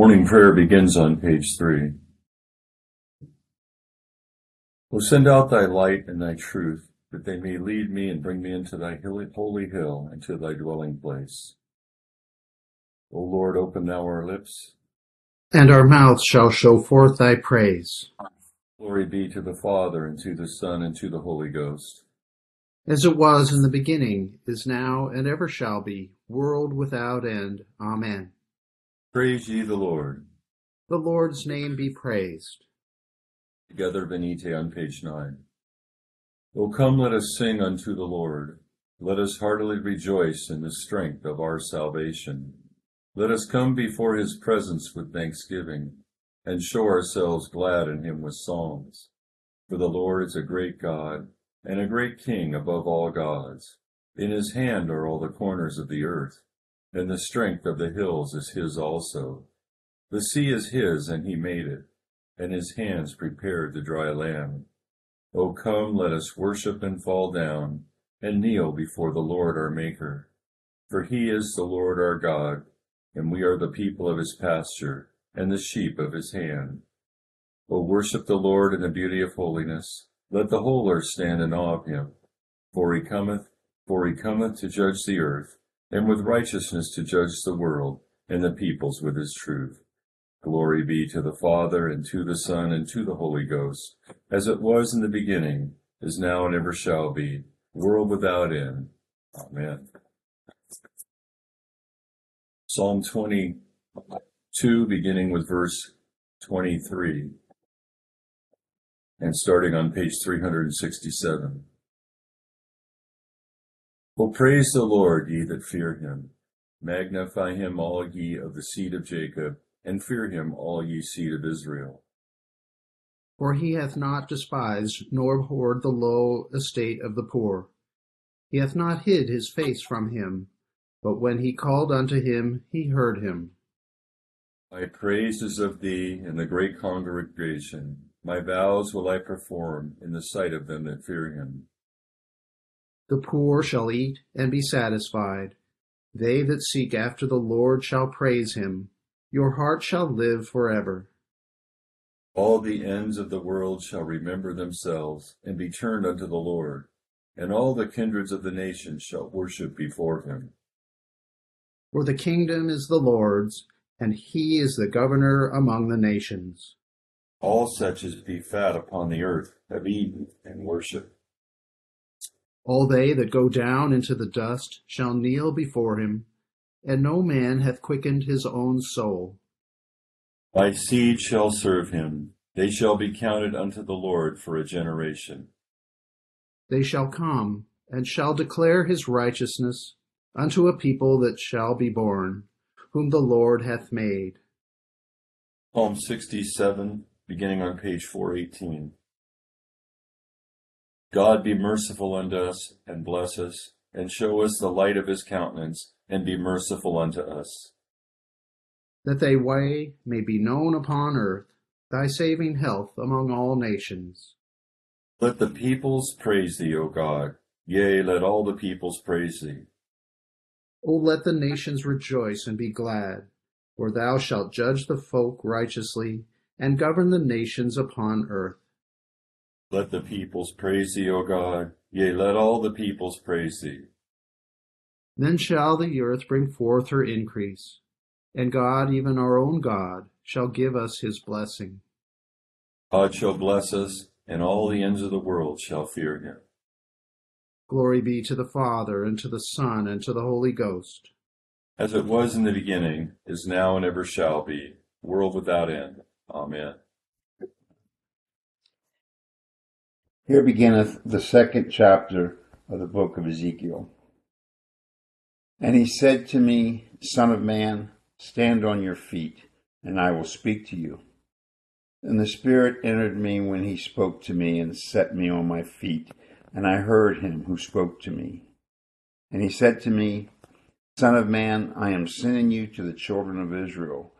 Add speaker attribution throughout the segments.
Speaker 1: Morning prayer begins on page three. O send out thy light and thy truth, that they may lead me and bring me into thy holy hill and to thy dwelling place. O Lord, open thou our lips,
Speaker 2: and our mouths shall show forth thy praise.
Speaker 1: Glory be to the Father, and to the Son, and to the Holy Ghost.
Speaker 2: As it was in the beginning, is now, and ever shall be, world without end. Amen.
Speaker 1: Praise ye the Lord.
Speaker 2: The Lord's name be praised.
Speaker 1: Together, Venite on page 9. O come, let us sing unto the Lord. Let us heartily rejoice in the strength of our salvation. Let us come before his presence with thanksgiving, and show ourselves glad in him with songs. For the Lord is a great God, and a great King above all gods. In his hand are all the corners of the earth, and the strength of the hills is his also. The sea is his, and he made it, and his hands prepared the dry land. O come, let us worship and fall down, and kneel before the Lord our Maker. For he is the Lord our God, and we are the people of his pasture, and the sheep of his hand. O worship the Lord in the beauty of holiness. Let the whole earth stand in awe of him. For he cometh, for he cometh to judge the earth, and with mm-hmm. righteousness to judge the world, and the peoples with his truth. Glory be to the Father, and to the Son, and to the Holy Ghost, as it was in the beginning, is now, and ever shall be, world without end. Amen. Psalm 22, beginning with verse 23, and starting on page 367. O praise the Lord, ye that fear him. Magnify him, all ye of the seed of Jacob, and fear him, all ye seed of Israel.
Speaker 2: For he hath not despised nor abhorred the low estate of the poor. He hath not hid his face from him but when he called unto him, he heard him.
Speaker 1: My praise is of thee in the great congregation. My vows will I perform in the sight of them that fear him.
Speaker 2: The poor shall eat and be satisfied. They that seek after the Lord shall praise him. Your heart shall live forever.
Speaker 1: All the ends of the world shall remember themselves and be turned unto the Lord, and all the kindreds of the nations shall worship before him.
Speaker 2: For the kingdom is the Lord's, and he is the governor among the nations.
Speaker 1: All such as be fat upon the earth have eaten and worship.
Speaker 2: All they that go down into the dust shall kneel before him, and no man hath quickened his own soul.
Speaker 1: Thy seed shall serve him, they shall be counted unto the Lord for a generation.
Speaker 2: They shall come, and shall declare his righteousness unto a people that shall be born, whom the Lord hath made.
Speaker 1: Psalm 67, beginning on page 418. God be merciful unto us, and bless us, and show us the light of his countenance, and be merciful unto us.
Speaker 2: That thy way may be known upon earth, thy saving health among all nations.
Speaker 1: Let the peoples praise thee, O God. Yea, let all the peoples praise thee.
Speaker 2: O let the nations rejoice and be glad, for thou shalt judge the folk righteously, and govern the nations upon earth.
Speaker 1: Let the peoples praise thee, O God, yea, let all the peoples praise thee.
Speaker 2: Then shall the earth bring forth her increase, and God, even our own God, shall give us his blessing.
Speaker 1: God shall bless us, and all the ends of the world shall fear him.
Speaker 2: Glory be to the Father, and to the Son, and to the Holy Ghost.
Speaker 1: As it was in the beginning, is now, and ever shall be, world without end. Amen.
Speaker 3: Here beginneth the second chapter of the book of Ezekiel. And he said to me, Son of man, stand on your feet, and I will speak to you. And the Spirit entered me when he spoke to me and set me on my feet and I heard him who spoke to me. And he said to me, Son of man, I am sending you to the children of Israel,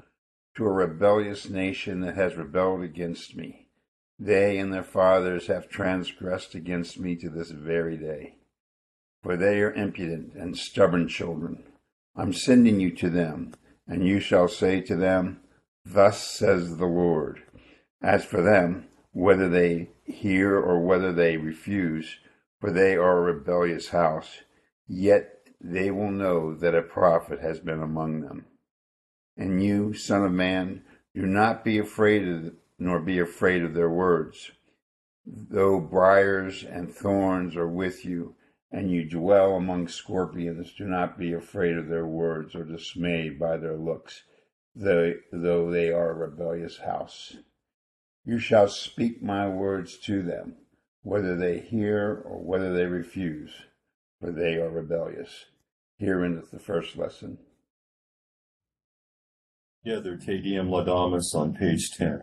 Speaker 3: to a rebellious nation that has rebelled against me. They and their fathers have transgressed against me to this very day. For they are impudent and stubborn children. I'm sending you to them, and you shall say to them, Thus says the Lord. As for them, whether they hear or whether they refuse, for they are a rebellious house, yet they will know that a prophet has been among them. And you, son of man, do not be afraid of, nor be afraid of their words. Though briars and thorns are with you, and you dwell among scorpions, do not be afraid of their words or dismayed by their looks, though, they are a rebellious house. You shall speak my words to them, whether they hear or whether they refuse, for they are rebellious. Here endeth the first lesson.
Speaker 1: Together, Te Deum Laudamus on page 10.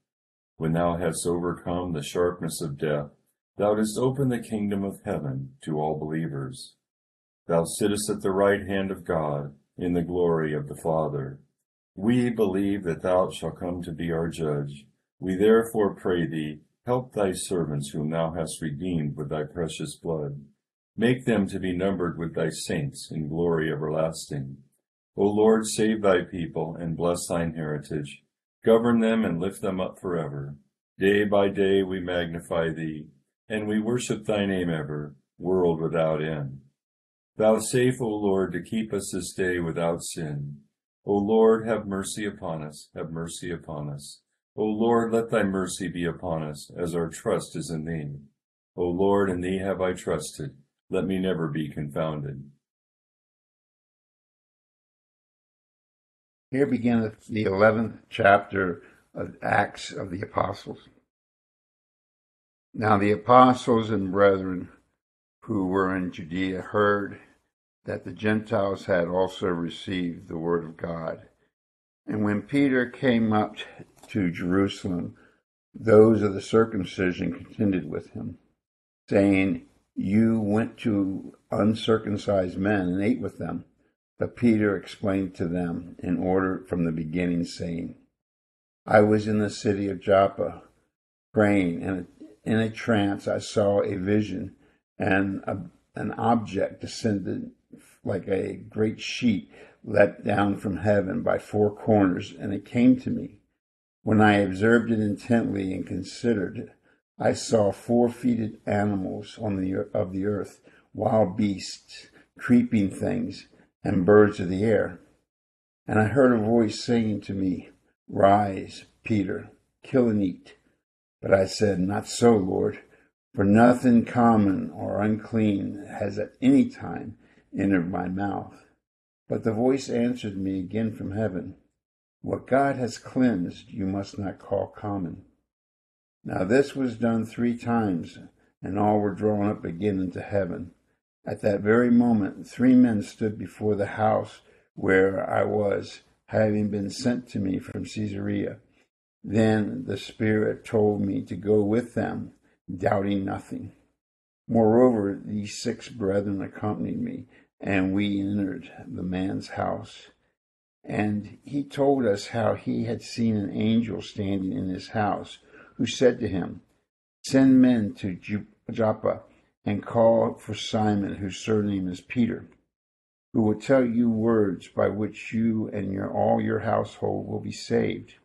Speaker 1: When thou hadst overcome the sharpness of death, thou didst open the kingdom of heaven to all believers. Thou sittest at the right hand of God in the glory of the Father. We believe that thou shalt come to be our judge. We therefore pray thee, help thy servants whom thou hast redeemed with thy precious blood Make them to be numbered with thy saints in glory everlasting. O Lord, save thy people and bless thine heritage. Govern them and lift them up forever. Day by day we magnify thee, and we worship thy name ever, world without end. Thou Vouchsafe, O Lord, to keep us this day without sin. O Lord, have mercy upon us, have mercy upon us. O Lord, let thy mercy be upon us, as our trust is in thee. O Lord, in thee have I trusted let me never be confounded.
Speaker 3: Here beginneth the eleventh chapter of Acts of the Apostles. Now the apostles and brethren who were in Judea heard that the Gentiles had also received the word of God. And when Peter came up to Jerusalem, those of the circumcision contended with him, saying, you went to uncircumcised men and ate with them. But Peter explained to them in order from the beginning, saying, I was in the city of Joppa, praying, and in a trance I saw a vision, and a, an object descended like a great sheet let down from heaven by four corners, and it came to me. When I observed it intently and considered it, I saw four-feeted animals on the of the earth, wild beasts, creeping things, and birds of the air. And I heard a voice saying to me, Rise, Peter, kill and eat. But I said, Not so, Lord, for nothing common or unclean has at any time entered my mouth. But the voice answered me again from heaven, What God has cleansed you must not call common. Now this was done three times, and all were drawn up again into heaven. At that very moment, three men stood before the house where I was, having been sent to me from Caesarea. Then the Spirit told me to go with them, doubting nothing. Moreover, these six brethren accompanied me, and we entered the man's house. And he told us how he had seen an angel standing in his house who said to him, Send men to Joppa and call for Simon, whose surname is Peter, who will tell you words by which you and your, all your household will be saved.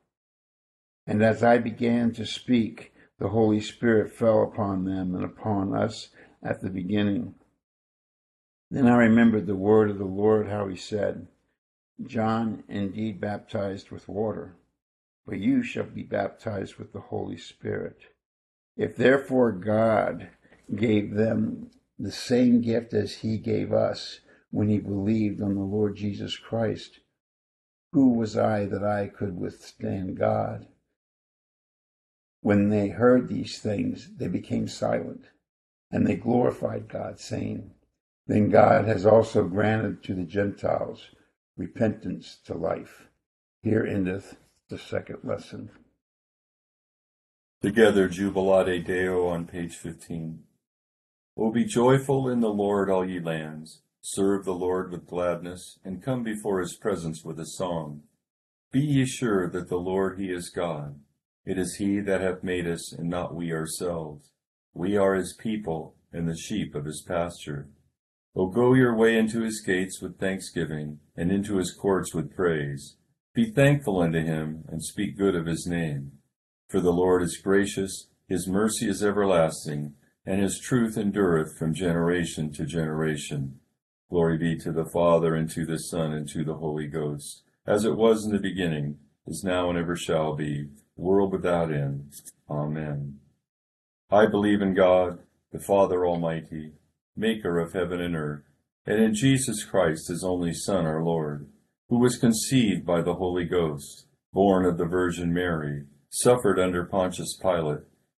Speaker 3: And as I began to speak, the Holy Spirit fell upon them and upon us at the beginning. Then I remembered the word of the Lord, how he said, John indeed baptized with water but you shall be baptized with the Holy Spirit. If therefore God gave them the same gift as he gave us when he believed on the Lord Jesus Christ, who was I that I could withstand God? When they heard these things, they became silent, and they glorified God, saying, Then God has also granted to the Gentiles repentance to life. Here endeth the second lesson.
Speaker 1: Together, Jubilate Deo on page 15. O be joyful in the Lord, all ye lands. Serve the Lord with gladness, and come before his presence with a song. Be ye sure that the Lord he is God. It is he that hath made us, and not we ourselves. We are his people, and the sheep of his pasture. O go your way into his gates with thanksgiving, and into his courts with praise. Be thankful unto him, and speak good of his name. For the Lord is gracious, his mercy is everlasting, and his truth endureth from generation to generation. Glory be to the Father, and to the Son, and to the Holy Ghost, as it was in the beginning, is now, and ever shall be, world without end. Amen. I believe in God, the Father Almighty, maker of heaven and earth, and in Jesus Christ, his only Son, our Lord, who was conceived by the Holy Ghost, born of the Virgin Mary, suffered under Pontius Pilate,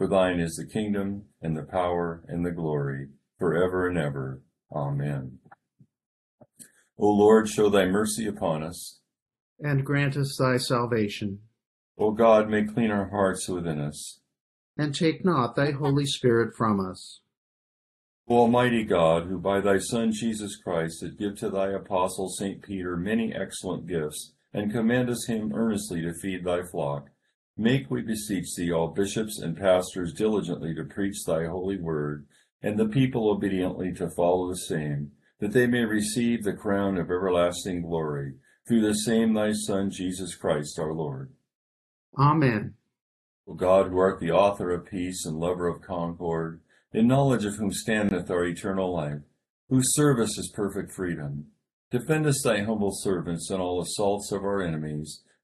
Speaker 1: For thine is the kingdom, and the power, and the glory, for ever and ever. Amen. O Lord, show thy mercy upon us.
Speaker 2: And grant us thy salvation.
Speaker 1: O God, make clean our hearts within us.
Speaker 2: And take not thy Holy Spirit from us.
Speaker 1: O Almighty God, who by thy Son Jesus Christ did give to thy apostle St. Peter many excellent gifts, and commandest him earnestly to feed thy flock, make, we beseech thee, all bishops and pastors diligently to preach thy holy word, and the people obediently to follow the same, that they may receive the crown of everlasting glory, through the same thy Son Jesus Christ our Lord.
Speaker 2: Amen.
Speaker 1: O God, who art the author of peace and lover of concord, in knowledge of whom standeth our eternal life, whose service is perfect freedom, defend us thy humble servants in all assaults of our enemies,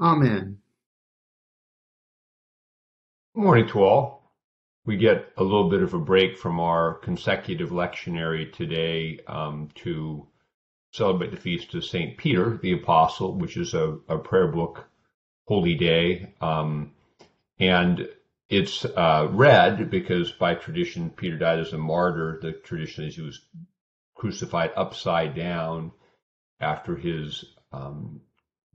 Speaker 2: Amen.
Speaker 4: Good morning to all. We get a little bit of a break from our consecutive lectionary today um, to celebrate the feast of St. Peter the Apostle, which is a, a prayer book holy day. Um, and it's uh, read because by tradition, Peter died as a martyr. The tradition is he was crucified upside down after his um,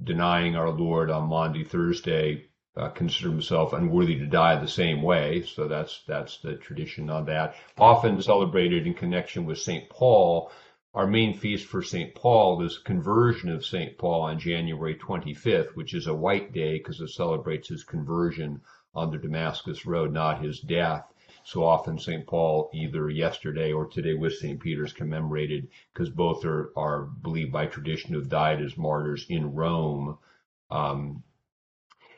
Speaker 4: denying our Lord on Maundy Thursday, uh, considered himself unworthy to die the same way. So that's that's the tradition on that. Often celebrated in connection with St. Paul. Our main feast for St. Paul is the conversion of St. Paul on January 25th, which is a white day because it celebrates his conversion on the Damascus Road, not his death. So often St. Paul, either yesterday or today with St. Peter's commemorated because both are, are believed by tradition to have died as martyrs in Rome. Um,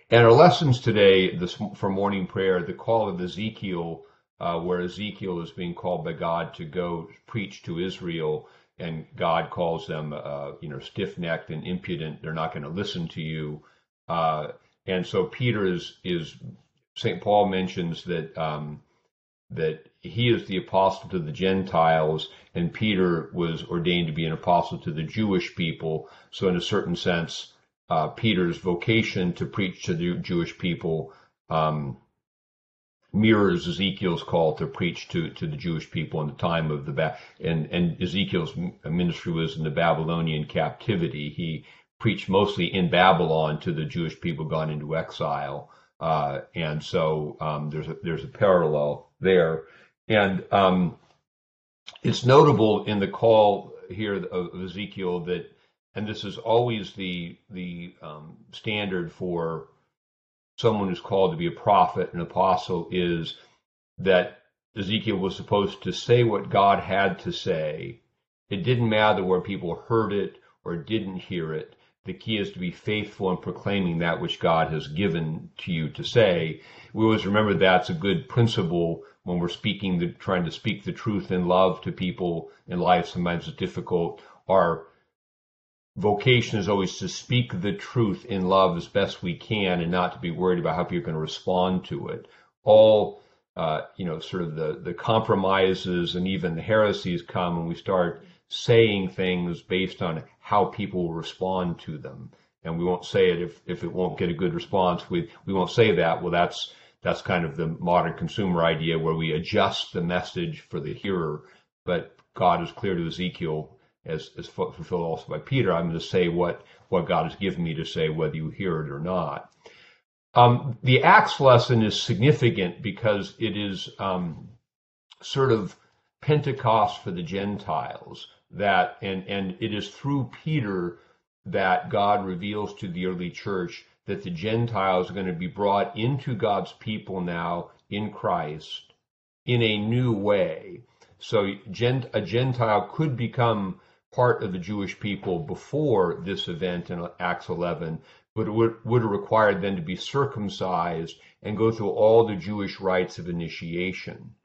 Speaker 4: and our lessons today this, for morning prayer, the call of Ezekiel uh, where Ezekiel is being called by God to go preach to Israel, and God calls them, uh, you know, stiff-necked and impudent. They're not going to listen to you. Uh, and so Peter is is Saint Paul mentions that um, that he is the apostle to the Gentiles, and Peter was ordained to be an apostle to the Jewish people. So, in a certain sense, uh, Peter's vocation to preach to the Jewish people um, mirrors Ezekiel's call to preach to, to the Jewish people in the time of the ba- and and Ezekiel's ministry was in the Babylonian captivity. He preached mostly in Babylon to the Jewish people gone into exile, uh, and so um, there's a there's a parallel there, and um, it's notable in the call here of Ezekiel that, and this is always the the um, standard for someone who's called to be a prophet, an apostle, is that Ezekiel was supposed to say what God had to say. It didn't matter where people heard it or didn't hear it. The key is to be faithful in proclaiming that which God has given to you to say. We always remember that's a good principle when we're speaking, the, trying to speak the truth in love to people in life. Sometimes it's difficult. Our vocation is always to speak the truth in love as best we can and not to be worried about how people are going to respond to it. All, uh, you know, sort of the, the compromises and even the heresies come when we start saying things based on how people respond to them. And we won't say it if, if it won't get a good response. We, we won't say that. Well, that's, that's kind of the modern consumer idea where we adjust the message for the hearer. But God is clear to Ezekiel as, as fulfilled also by Peter, I'm going to say what, what God has given me to say, whether you hear it or not. Um, the Acts lesson is significant because it is um, sort of Pentecost for the Gentiles. That and and it is through Peter that God reveals to the early church that the Gentiles are going to be brought into God's people now in Christ in a new way. So a Gentile could become part of the Jewish people before this event in Acts 11, but it would, would have required them to be circumcised and go through all the Jewish rites of initiation.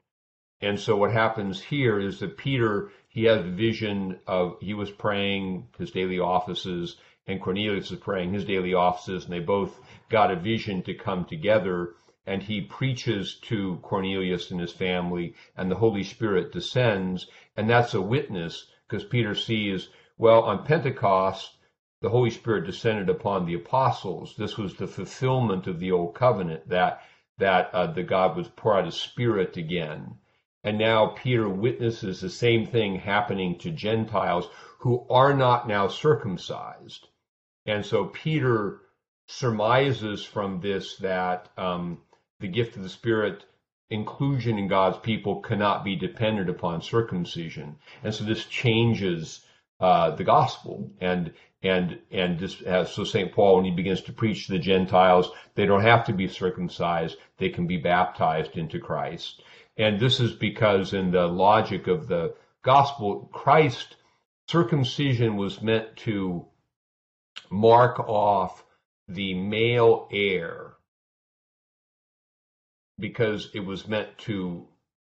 Speaker 4: And so what happens here is that Peter, he has a vision of, he was praying his daily offices and Cornelius is praying his daily offices and they both got a vision to come together and he preaches to Cornelius and his family and the Holy Spirit descends and that's a witness because Peter sees, well, on Pentecost, the Holy Spirit descended upon the apostles. This was the fulfillment of the old covenant that that uh, the God was pour out His Spirit again. And now Peter witnesses the same thing happening to Gentiles who are not now circumcised. And so Peter surmises from this that um, the gift of the Spirit inclusion in God's people cannot be dependent upon circumcision. And so this changes uh, the gospel. And and and this has, so St. Paul, when he begins to preach to the Gentiles, they don't have to be circumcised; they can be baptized into Christ. And this is because, in the logic of the gospel, Christ circumcision was meant to mark off the male heir because it was meant to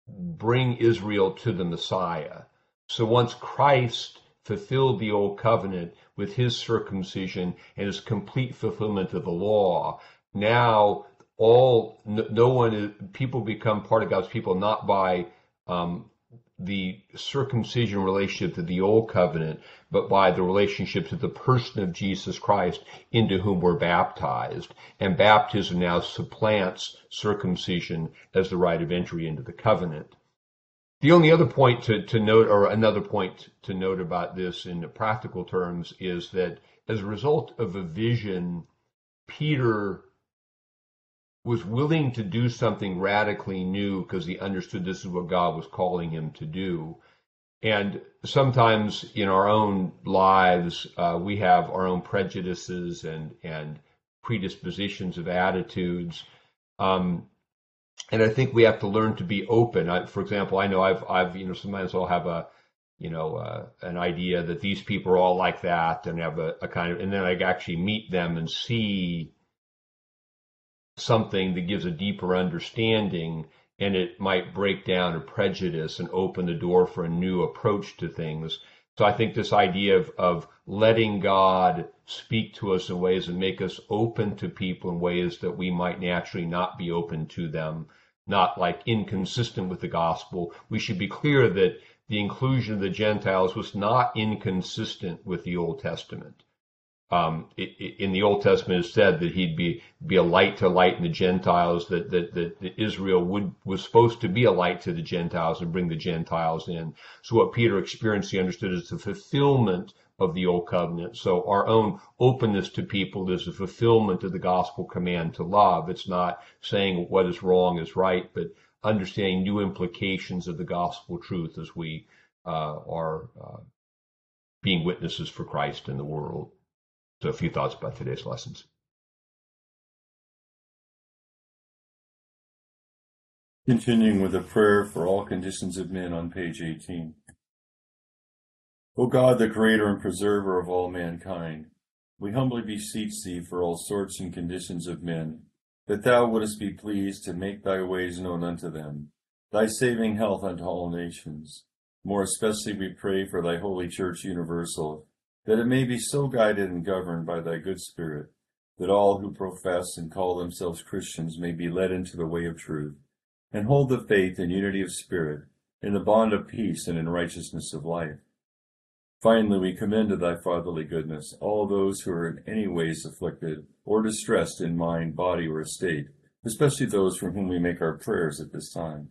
Speaker 4: bring Israel to the Messiah. So once Christ fulfilled the old covenant with his circumcision and his complete fulfillment of the law, now all no, one people become part of God's people not by um, the circumcision relationship to the old covenant, but by the relationship to the person of Jesus Christ into whom we're baptized. And baptism now supplants circumcision as the rite of entry into the covenant. The only other point to, to note, or another point to note about this in practical terms, is that as a result of a vision, Peter was willing to do something radically new because he understood this is what God was calling him to do. And sometimes in our own lives, uh, we have our own prejudices and, and predispositions of attitudes. Um, and I think we have to learn to be open. I, for example, I know I've, I've, you know, sometimes I'll have a, you know, uh, an idea that these people are all like that and have a, a kind of, and then I actually meet them and see something that gives a deeper understanding and it might break down a prejudice and open the door for a new approach to things. So I think this idea of, of letting God speak to us in ways and make us open to people in ways that we might naturally not be open to them, not like inconsistent with the gospel. We should be clear that the inclusion of the Gentiles was not inconsistent with the Old Testament um, in the Old Testament, it said that he'd be be a light to lighten the Gentiles. That, that that that Israel would was supposed to be a light to the Gentiles and bring the Gentiles in. So what Peter experienced, he understood, is the fulfillment of the Old Covenant. So our own openness to people is a fulfillment of the gospel command to love. It's not saying what is wrong is right, but understanding new implications of the gospel truth as we uh, are uh, being witnesses for Christ in the world. So a few thoughts about today's lessons.
Speaker 1: Continuing with a prayer for all conditions of men on page 18. O God, the creator and preserver of all mankind, we humbly beseech thee for all sorts and conditions of men, that thou wouldest be pleased to make thy ways known unto them, thy saving health unto all nations. More especially we pray for thy holy church universal, that it may be so guided and governed by thy good Spirit, that all who profess and call themselves Christians may be led into the way of truth, and hold the faith in unity of spirit, in the bond of peace and in righteousness of life. Finally, we commend to thy fatherly goodness all those who are in any ways afflicted or distressed in mind, body, or estate, especially those for whom we make our prayers at this time.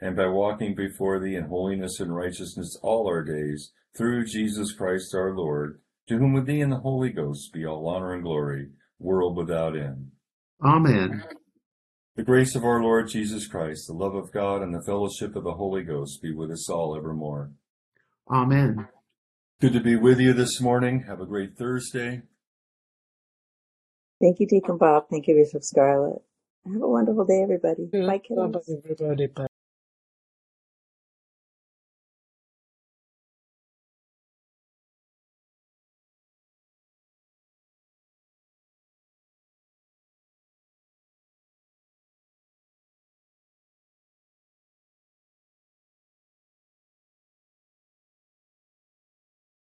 Speaker 1: and by walking before thee in holiness and righteousness all our days, through Jesus Christ our Lord, to whom with thee and the Holy Ghost be all honor and glory, world without end.
Speaker 2: Amen.
Speaker 1: The grace of our Lord Jesus Christ, the love of God, and the fellowship of the Holy Ghost be with us all evermore.
Speaker 2: Amen.
Speaker 1: Good to be with you this morning. Have a great Thursday.
Speaker 5: Thank you, Deacon Bob. Thank you, Bishop Scarlett. Have a wonderful day, everybody. Bye, kiddos.
Speaker 6: Bye, everybody. Bye.